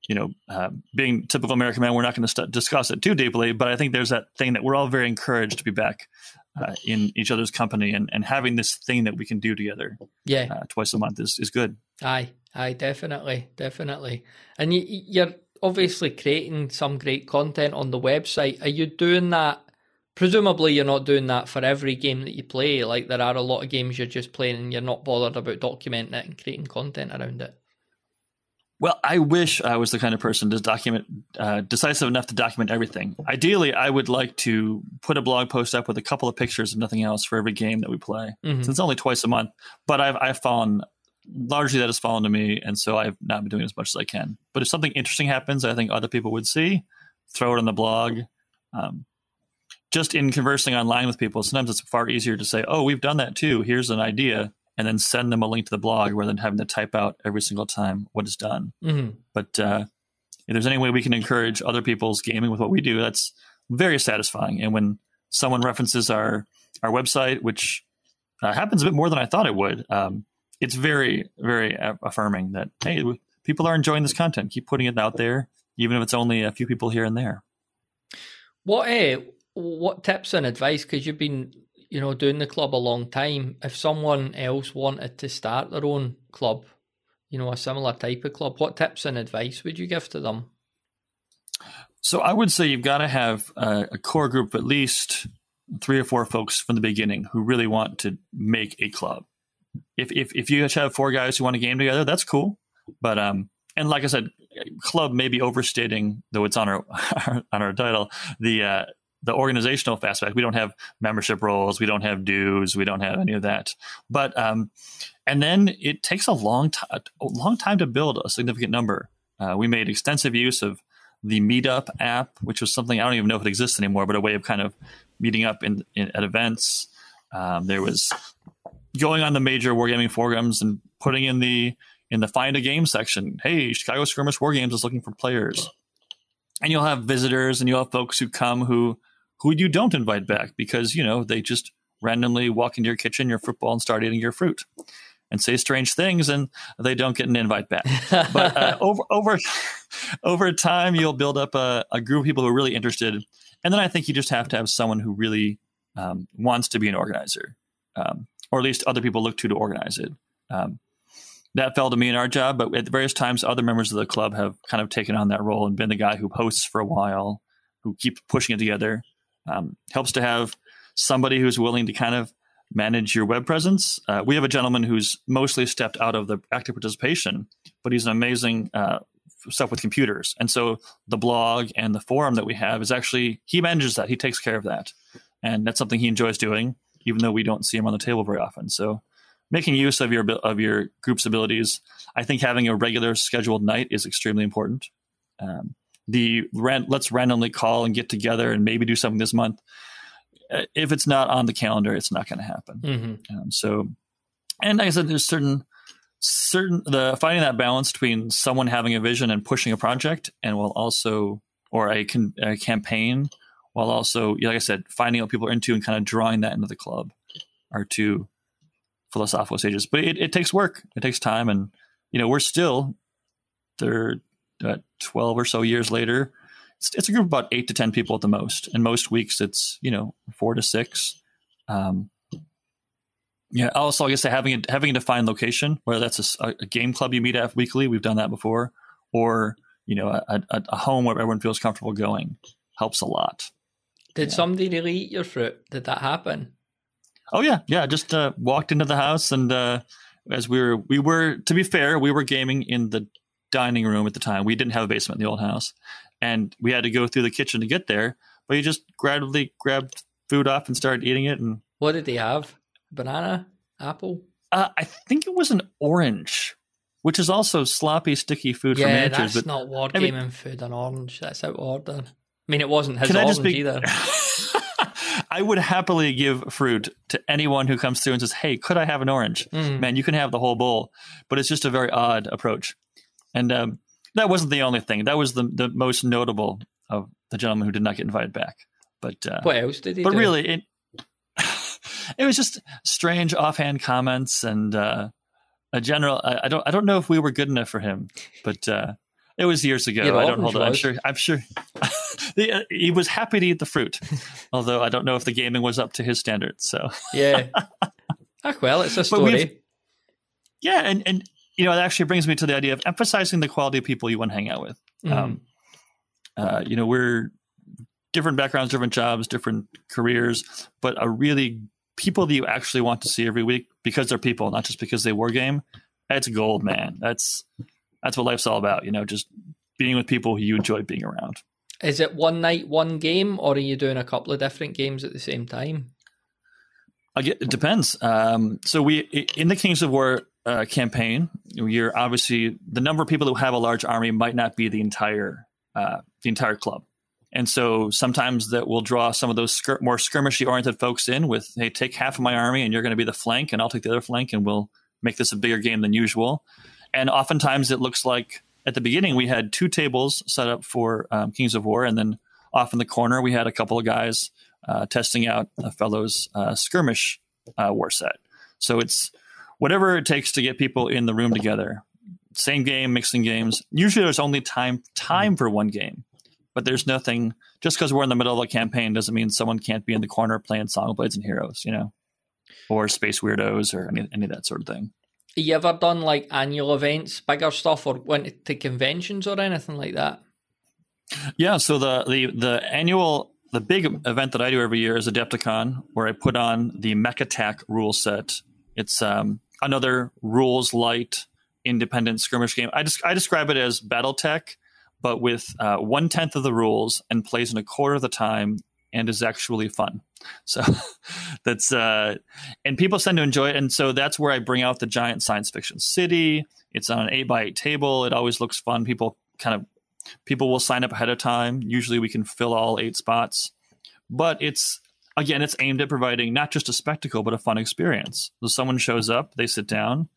you know, uh, being typical American man, we're not going to st- discuss it too deeply. But I think there's that thing that we're all very encouraged to be back uh, in each other's company and, and having this thing that we can do together. Yeah, uh, twice a month is is good. Aye, aye, definitely, definitely. And you, you're obviously creating some great content on the website. Are you doing that? Presumably, you're not doing that for every game that you play. Like there are a lot of games you're just playing and you're not bothered about documenting it and creating content around it. Well, I wish I was the kind of person to document, uh, decisive enough to document everything. Ideally, I would like to put a blog post up with a couple of pictures and nothing else for every game that we play. Mm-hmm. Since it's only twice a month, but I've I've fallen largely that has fallen to me, and so I've not been doing as much as I can. But if something interesting happens, I think other people would see, throw it on the blog. Um, just in conversing online with people, sometimes it's far easier to say, "Oh, we've done that too. Here's an idea." and then send them a link to the blog rather than having to type out every single time what is done. Mm-hmm. But uh, if there's any way we can encourage other people's gaming with what we do, that's very satisfying. And when someone references our our website, which uh, happens a bit more than I thought it would, um, it's very very affirming that hey, people are enjoying this content. Keep putting it out there, even if it's only a few people here and there. What uh, what tips and advice? Because you've been you know, doing the club a long time, if someone else wanted to start their own club, you know, a similar type of club, what tips and advice would you give to them? So I would say you've got to have a, a core group of at least three or four folks from the beginning who really want to make a club. If if if you have four guys who want to game together, that's cool. But um, and like I said, club may be overstating, though it's on our on our title, the uh, the organizational aspect. We don't have membership roles, we don't have dues, we don't have any of that. But um, and then it takes a long time, a long time to build a significant number. Uh, we made extensive use of the Meetup app, which was something I don't even know if it exists anymore, but a way of kind of meeting up in, in at events. Um, there was going on the major wargaming forums and putting in the in the find a game section. Hey, Chicago Skirmish War Games is looking for players and you'll have visitors and you'll have folks who come who who you don't invite back because you know they just randomly walk into your kitchen, your football, and start eating your fruit and say strange things, and they don't get an invite back. but uh, over over over time, you'll build up a, a, group of people who are really interested, and then I think you just have to have someone who really um, wants to be an organizer, um, or at least other people look to to organize it. Um, that fell to me in our job, but at various times, other members of the club have kind of taken on that role and been the guy who posts for a while, who keeps pushing it together. Um, helps to have somebody who's willing to kind of manage your web presence. Uh, we have a gentleman who's mostly stepped out of the active participation, but he's an amazing uh, stuff with computers. And so the blog and the forum that we have is actually he manages that. He takes care of that, and that's something he enjoys doing, even though we don't see him on the table very often. So making use of your of your group's abilities, I think having a regular scheduled night is extremely important. Um, the ran- let's randomly call and get together and maybe do something this month. Uh, if it's not on the calendar, it's not going to happen. Mm-hmm. Um, so, and like I said, there's certain certain the finding that balance between someone having a vision and pushing a project, and while also or a, con- a campaign, while also like I said, finding what people are into and kind of drawing that into the club are two philosophical stages. But it, it takes work. It takes time, and you know we're still they're uh, 12 or so years later, it's, it's, a group of about eight to 10 people at the most. And most weeks it's, you know, four to six. Um, yeah. Also, I guess having a, having a defined location, whether that's a, a, game club you meet at weekly, we've done that before, or, you know, a, a home where everyone feels comfortable going helps a lot. Did yeah. somebody really eat your fruit? Did that happen? Oh yeah, yeah. Just uh, walked into the house and uh, as we were, we were to be fair, we were gaming in the dining room at the time. We didn't have a basement in the old house, and we had to go through the kitchen to get there. But you just gradually grabbed food off and started eating it. And what did they have? Banana, apple. Uh, I think it was an orange, which is also sloppy, sticky food yeah, for managers. that's but, not wargaming I mean, food. An orange. That's out of order. I mean, it wasn't his orange be- either. I would happily give fruit to anyone who comes through and says, "Hey, could I have an orange?" Mm. Man, you can have the whole bowl, but it's just a very odd approach. And um, that wasn't the only thing. That was the the most notable of the gentleman who did not get invited back. But uh, what else did he? But do? really, it it was just strange offhand comments and uh, a general. I, I, don't I don't know if we were good enough for him, but uh, It was years ago. I don't hold it. I'm sure. I'm sure. The- uh, he was happy to eat the fruit, although I don't know if the gaming was up to his standards. So Yeah. ah, well, it's a story. yeah, and and you know, it actually brings me to the idea of emphasizing the quality of people you want to hang out with. Mhm. Um, uh, you know, we're different backgrounds, different jobs, different careers, but are really people that you actually want to see every week because they're people, not just because they war game. That's gold, man. That's that's what life's all about. You know, just being with people who you enjoy being around. Is it one night, one game, or are you doing a couple of different games at the same time? Get, it depends. Um, so we in the Kings of War uh, campaign, you're obviously the number of people who have a large army might not be the entire uh, the entire club, and so sometimes that will draw some of those skir- more skirmishy oriented folks in with, hey, take half of my army and you're going to be the flank, and I'll take the other flank, and we'll make this a bigger game than usual. And oftentimes it looks like at the beginning we had two tables set up for um, Kings of War, and then off in the corner we had a couple of guys uh, testing out a fellow's uh, skirmish uh, war set. So it's whatever it takes to get people in the room together. Same game, mixing games. Usually there's only time time for one game, but there's nothing. Just because we're in the middle of a campaign doesn't mean someone can't be in the corner playing Songblades and Heroes, you know, or Space Weirdos or any any of that sort of thing. You ever done like annual events, bigger stuff, or went to conventions or anything like that? Yeah, so the the the annual the big event that I do every year is Adepticon, where I put on the Mech rule set. It's um, another rules light independent skirmish game. I just I describe it as BattleTech, but with uh, one tenth of the rules and plays in a quarter of the time and is actually fun. So that's uh, and people tend to enjoy it, and so that's where I bring out the giant science fiction city. It's on an eight by eight table. It always looks fun. People kind of people will sign up ahead of time. Usually we can fill all eight spots. But it's again, it's aimed at providing not just a spectacle, but a fun experience. So someone shows up, they sit down,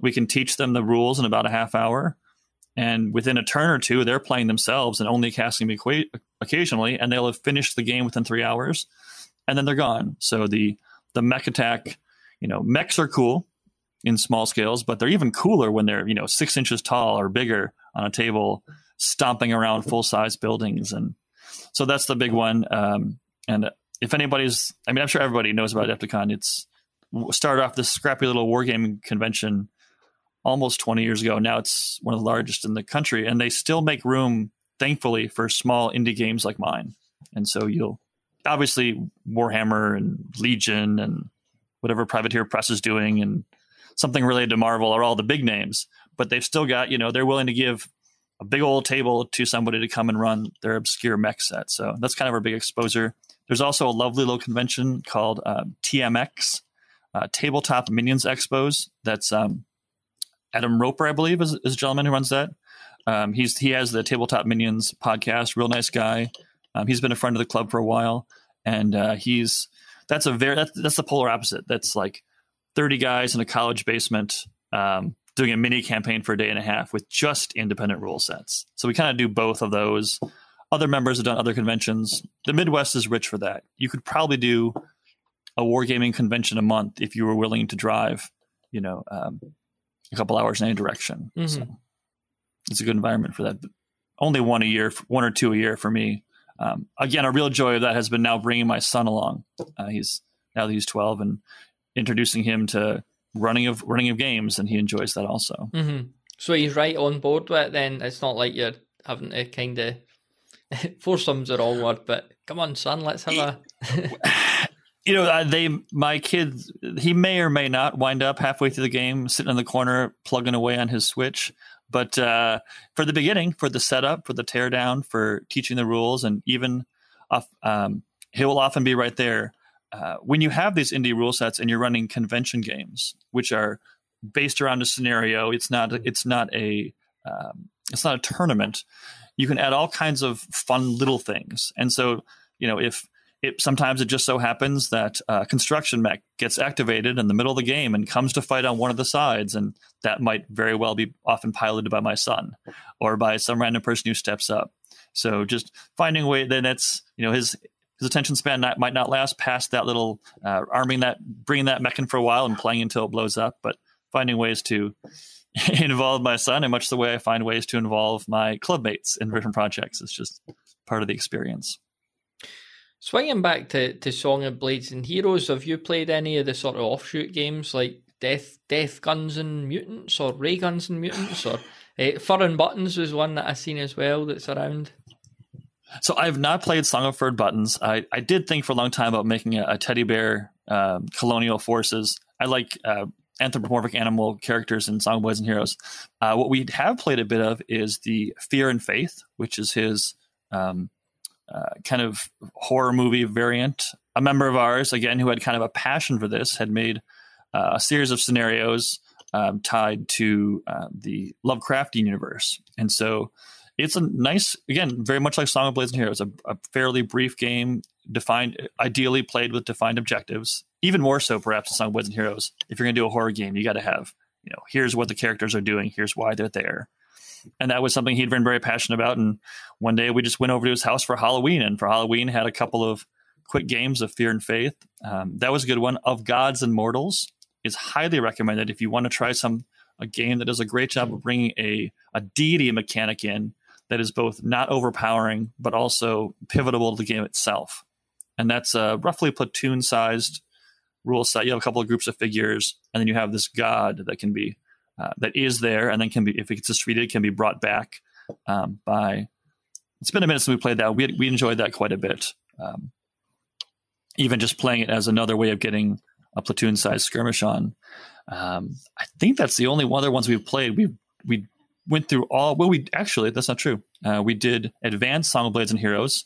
we can teach them the rules in about a half hour. And within a turn or two, they're playing themselves and only casting me qua- occasionally, and they'll have finished the game within three hours, and then they're gone. So the the mech attack, you know, mechs are cool in small scales, but they're even cooler when they're you know six inches tall or bigger on a table, stomping around full size buildings, and so that's the big one. Um, and if anybody's, I mean, I'm sure everybody knows about Adepticon. It's started off this scrappy little wargaming convention almost 20 years ago. Now it's one of the largest in the country, and they still make room, thankfully, for small indie games like mine. And so you'll obviously Warhammer and Legion and whatever Privateer Press is doing and something related to Marvel are all the big names, but they've still got, you know, they're willing to give a big old table to somebody to come and run their obscure mech set. So that's kind of our big exposure. There's also a lovely little convention called uh, TMX, uh, Tabletop Minions Expos. That's um, Adam Loper, I believe, is, is a gentleman who runs that. Um, he's he has the Tabletop Minions podcast. Real nice guy. Um, he's been a friend of the club for a while, and uh, he's that's a very that's, that's the polar opposite. That's like thirty guys in a college basement um, doing a mini campaign for a day and a half with just independent rule sets. So we kind of do both of those. Other members have done other conventions. The Midwest is rich for that. You could probably do a wargaming convention a month if you were willing to drive, you know, um, a couple hours in any direction. Mhm. So it's a good environment for that. But only one a year, one or two a year for me. Um, again, a real joy of that has been now bringing my son along. Uh, he's now that he's twelve and introducing him to running of running of games, and he enjoys that also. hmm So he's right on board with it. Then it's not like you're having to kind of force them's the wrong word, but come on, son, let's have a. you know, they my kid he may or may not wind up halfway through the game sitting in the corner plugging away on his Switch. But uh, for the beginning, for the setup, for the teardown, for teaching the rules, and even um, he will often be right there. Uh, when you have these indie rule sets and you're running convention games, which are based around a scenario, it's not it's not a um, it's not a tournament. You can add all kinds of fun little things, and so you know if it sometimes it just so happens that uh, construction mech gets activated in the middle of the game and comes to fight on one of the sides, and that might very well be often piloted by my son or by some random person who steps up. So just finding a way then it's you know his his attention span not, might not last past that little uh, arming that bringing that mech in for a while and playing until it blows up, but finding ways to involve my son in much the way I find ways to involve my clubmates in different projects. It's just part of the experience. Swinging back to, to Song of Blades and Heroes, have you played any of the sort of offshoot games like Death Death Guns and Mutants or Ray Guns and Mutants or uh, Fur and Buttons was one that I've seen as well that's around? So I've not played Song of Furred Buttons. I, I did think for a long time about making a, a teddy bear um, colonial forces. I like uh, anthropomorphic animal characters in Song of Blades and Heroes. Uh, what we have played a bit of is the Fear and Faith, which is his um, uh, kind of horror movie variant. A member of ours, again, who had kind of a passion for this, had made uh, a series of scenarios um, tied to uh, the Lovecraftian universe. And so it's a nice, again, very much like Song of Blades and Heroes, a, a fairly brief game, defined, ideally played with defined objectives. Even more so, perhaps, in Song of Blades and Heroes. If you're going to do a horror game, you got to have, you know, here's what the characters are doing, here's why they're there. And that was something he'd been very passionate about. And one day we just went over to his house for Halloween, and for Halloween had a couple of quick games of Fear and Faith. Um, that was a good one. Of Gods and Mortals is highly recommended if you want to try some a game that does a great job of bringing a a deity mechanic in that is both not overpowering but also pivotal to the game itself. And that's a roughly platoon sized rule set. You have a couple of groups of figures, and then you have this god that can be uh, that is there, and then can be if it gets defeated, can be brought back um, by. It's been a minute since we played that. We we enjoyed that quite a bit. Um, even just playing it as another way of getting a platoon sized skirmish on. Um, I think that's the only other ones we've played. We we went through all. Well, we actually that's not true. Uh, we did Advanced Song of Blades and Heroes,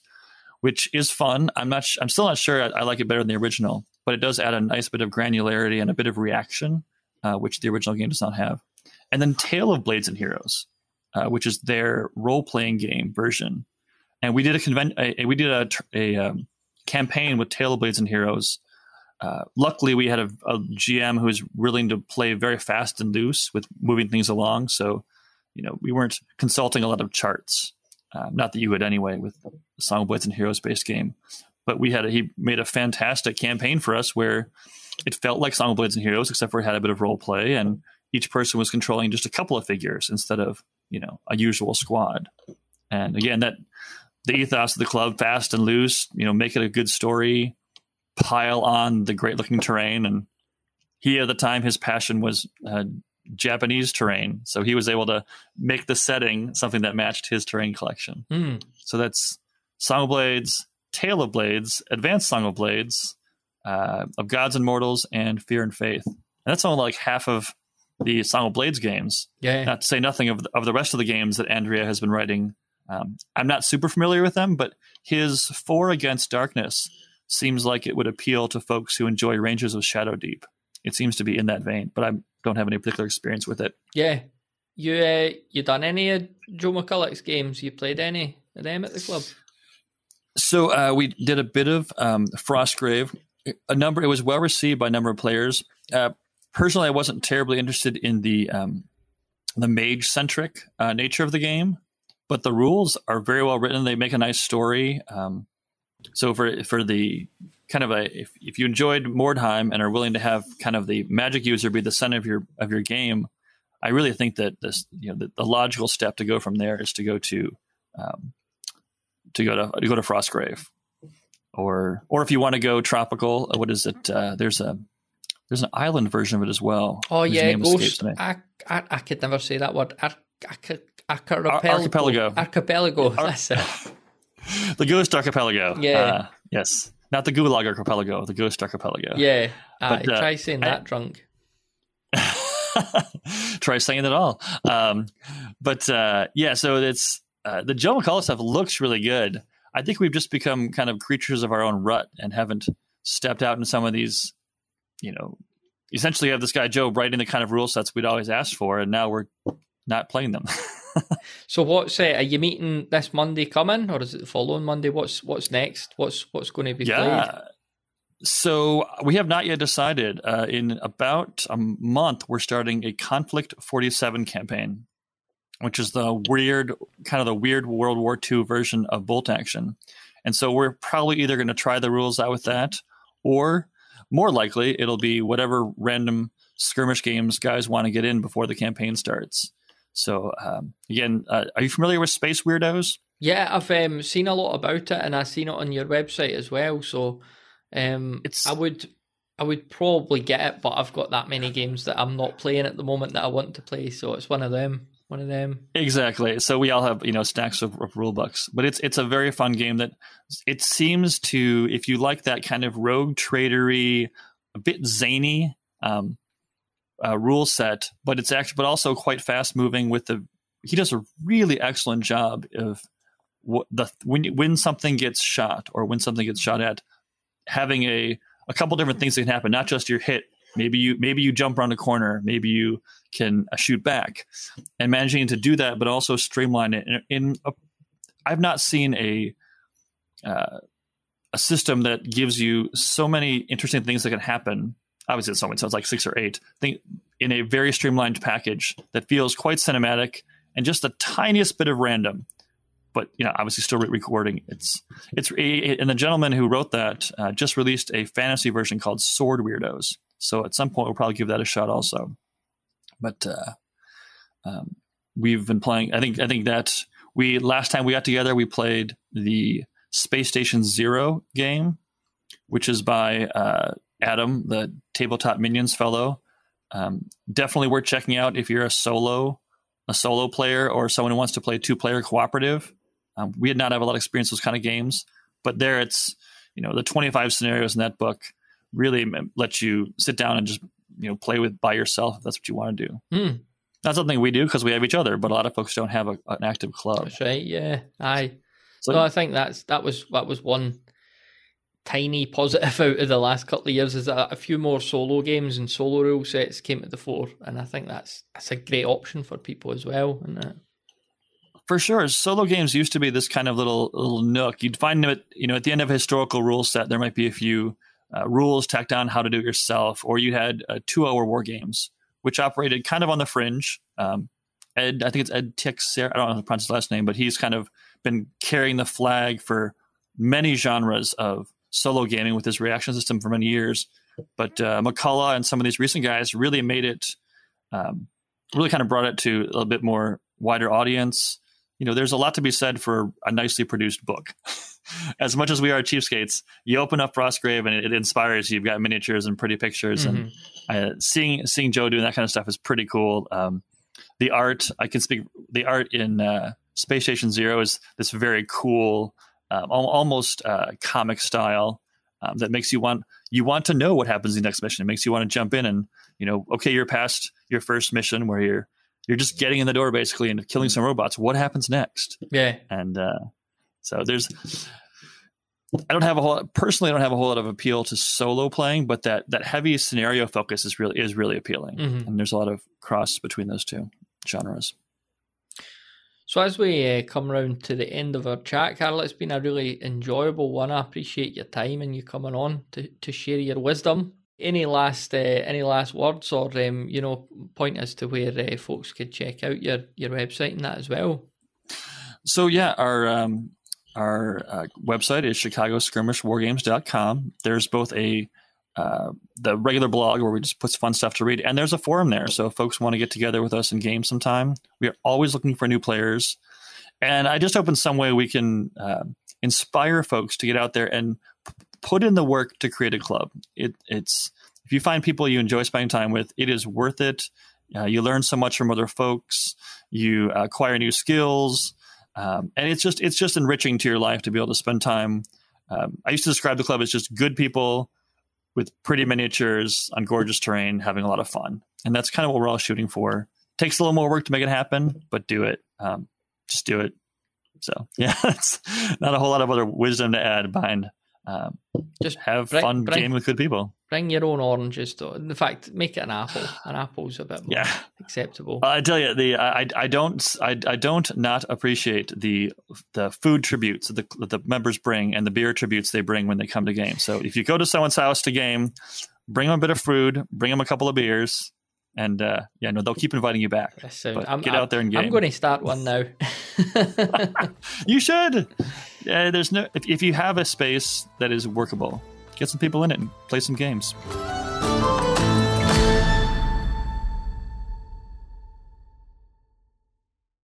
which is fun. I'm not. I'm still not sure. I, I, like it better than the original, but it does add a nice bit of granularity and a bit of reaction, uh, which the original game does not have. And then Tale of Blades and Heroes, uh, which is their role playing game version. And we did a convent. A, a, we did a, a um, campaign with Tale of Blades and Heroes. Uh, luckily, we had a, a, GM who was willing to play very fast and loose with moving things along. So you know, we weren't consulting a lot of charts. Um, not that you would anyway with Song of Blades and Heroes based game, but we had a, he made a fantastic campaign for us where it felt like Song of Blades and Heroes, except for it had a bit of role play, and each person was controlling just a couple of figures instead of you know a usual squad. And again, that the ethos of the club, fast and loose, you know, make it a good story, pile on the great looking terrain, and he at the time his passion was uh, Japanese terrain. So he was able to make the setting something that matched his terrain collection. Mm. So that's Song of Blades, Tale of Blades, Advanced Song of Blades, uh, of Gods and Mortals, and Fear and Faith. And that's only like half of the Song of Blades games. Yeah. Not to say nothing of the, of the rest of the games that Andrea has been writing. Um, I'm not super familiar with them, but his Four Against Darkness seems like it would appeal to folks who enjoy Rangers of Shadow Deep. It seems to be in that vein, but I'm don't have any particular experience with it. Yeah. You uh, you done any of Joe McCullough's games? You played any of them at the club? So uh, we did a bit of um, Frostgrave. A number. It was well received by a number of players. Uh, personally, I wasn't terribly interested in the um, the mage centric uh, nature of the game, but the rules are very well written. They make a nice story. Um, so for for the kind of a if, if you enjoyed Mordheim and are willing to have kind of the magic user be the center of your of your game, I really think that this you know the, the logical step to go from there is to go to um, to go to to go to Frostgrave, or or if you want to go tropical, uh, what is it? Uh, there's a there's an island version of it as well. Oh yeah, Ghost. I, I, I could never say that word. Ar- Ar- archipelago. Archipelago. That's it. the Ghost Archipelago. Yeah. Uh, yes. Not the Gulag Archipelago, the Ghost Archipelago. Yeah. But, uh, try saying I, that drunk. try saying it all. Um, but uh, yeah, so it's uh, the Joe McCullough stuff looks really good. I think we've just become kind of creatures of our own rut and haven't stepped out in some of these, you know, essentially have this guy Joe writing the kind of rule sets we'd always asked for, and now we're not playing them. so what's uh, are you meeting this Monday coming, or is it the following Monday? What's what's next? What's what's going to be yeah. played? So we have not yet decided. Uh, in about a month, we're starting a Konflikt 47 campaign, which is the weird, kind of the weird World War II version of Bolt Action. And so we're probably either going to try the rules out with that, or more likely it'll be whatever random skirmish games guys want to get in before the campaign starts. So um, again, uh, are you familiar with Space Weirdos? Yeah, I've um, seen a lot about it, and I've seen it on your website as well. So um, It's- I would I would probably get it, but I've got that many games that I'm not playing at the moment that I want to play. So it's one of them. One of them. Exactly. So we all have you know stacks of, of rule books, but it's it's a very fun game that it seems to if you like that kind of rogue tradery, a bit zany um, uh, rule set, but it's actually but also quite fast moving. With the he does a really excellent job of what the when when something gets shot or when something gets shot at, having a a couple different things that can happen, not just your hit. Maybe you maybe you jump around a corner. Maybe you can uh, shoot back and managing to do that, but also streamline it. In, in a, I've not seen a uh, a system that gives you so many interesting things that can happen. Obviously, it's so many, so it's like six or eight. Think in a very streamlined package that feels quite cinematic and just the tiniest bit of random. But you know, obviously, still recording. It's it's and the gentleman who wrote that uh, just released a fantasy version called Sword Weirdos. So at some point, we'll probably give that a shot also but uh, um, we've been playing. I think I think that we last time we got together, we played the Space Station Zero game, which is by uh, Adam, the tabletop minions fellow. Um, definitely worth checking out if you're a solo a solo player or someone who wants to play two player cooperative. Um, we did not have a lot of experience with those kind of games, but there it's you know the 25 scenarios in that book really let you sit down and just you know play with by yourself if that's what you want to do. Hmm. Not something we do because we have each other, but a lot of folks don't have a, an active club. That's right. Yeah. Aye. So no, I think that's that was that was one tiny positive out of the last couple of years is that a few more solo games and solo rule sets came to the fore, and I think that's that's a great option for people as well. Isn't it? for sure, solo games used to be this kind of little little nook. You'd find it, you know, at the end of a historical rule set, there might be a few uh, rules tacked on how to do it yourself, or you had uh, two-hour war games, which operated kind of on the fringe. Um, Ed, I think it's Ed Teixeira. I don't know how to pronounce his last name, but he's kind of been carrying the flag for many genres of solo gaming with his reaction system for many years. But uh, McCullough and some of these recent guys really made it, um, really kind of brought it to a little bit more wider audience. You know, there's a lot to be said for a nicely produced book. as much as we are cheapskates, you open up Frostgrave and it, it inspires you. You've got miniatures and pretty pictures, Mhm. and uh, seeing seeing Joe doing that kind of stuff is pretty cool. Um, the art, I can speak. The art in uh, Space Station Zero is this very cool, um, al- almost uh, comic style um, that makes you want you want to know what happens in the next mission. It makes you want to jump in and you know, okay, you're past your first mission where you're you're just getting in the door basically and killing some robots. What happens next? Yeah. and uh, so there's i don't have a whole personally i don't have a whole lot of appeal to solo playing but that that heavy scenario focus is really is really appealing Mhm. and there's a lot of cross between those two genres So as we uh, come round to the end of our chat, Karl, it's been a really enjoyable one. I appreciate your time and you coming on to, to share your wisdom. Any last uh, any last words or um, you know point as to where uh, folks could check out your your website and that as well? so yeah our um our uh, website is chicagoskirmishwargames.com there's both a uh, the regular blog where we just put fun stuff to read and there's a forum there. So if folks want to get together with us and game sometime we are always looking for new players. And i just hope in some way we can uh, inspire folks to get out there and p- put in the work to create a club. It, it's if you find people you enjoy spending time with it is worth it. Uh, you learn so much from other folks. You acquire new skills um, and it's just it's just enriching to your life to be able to spend time um, i used to describe the club as just good people with pretty miniatures on gorgeous terrain having a lot of fun. And that's kind of what we're all shooting for. Takes a little more work to make it happen but do it. Um, just do it. So yeah it's not a whole lot of other wisdom to add behind um, Just have bring- fun bring- gaming with good people Bring your own oranges. Though. In fact, make it an apple. An apple's a bit more yeah acceptable. I tell you, the I, I don't I, I don't not appreciate the the food tributes that the, that the members bring and the beer tributes they bring when they come to game. So if you go to someone's house to game, bring them a bit of food, bring them a couple of beers, and uh, yeah, no, they'll keep inviting you back. But I'm, get I'm- out there and I'm going to start one now. You should. Yeah, there's no if, if you have a space that is workable, get some people in it and play some games.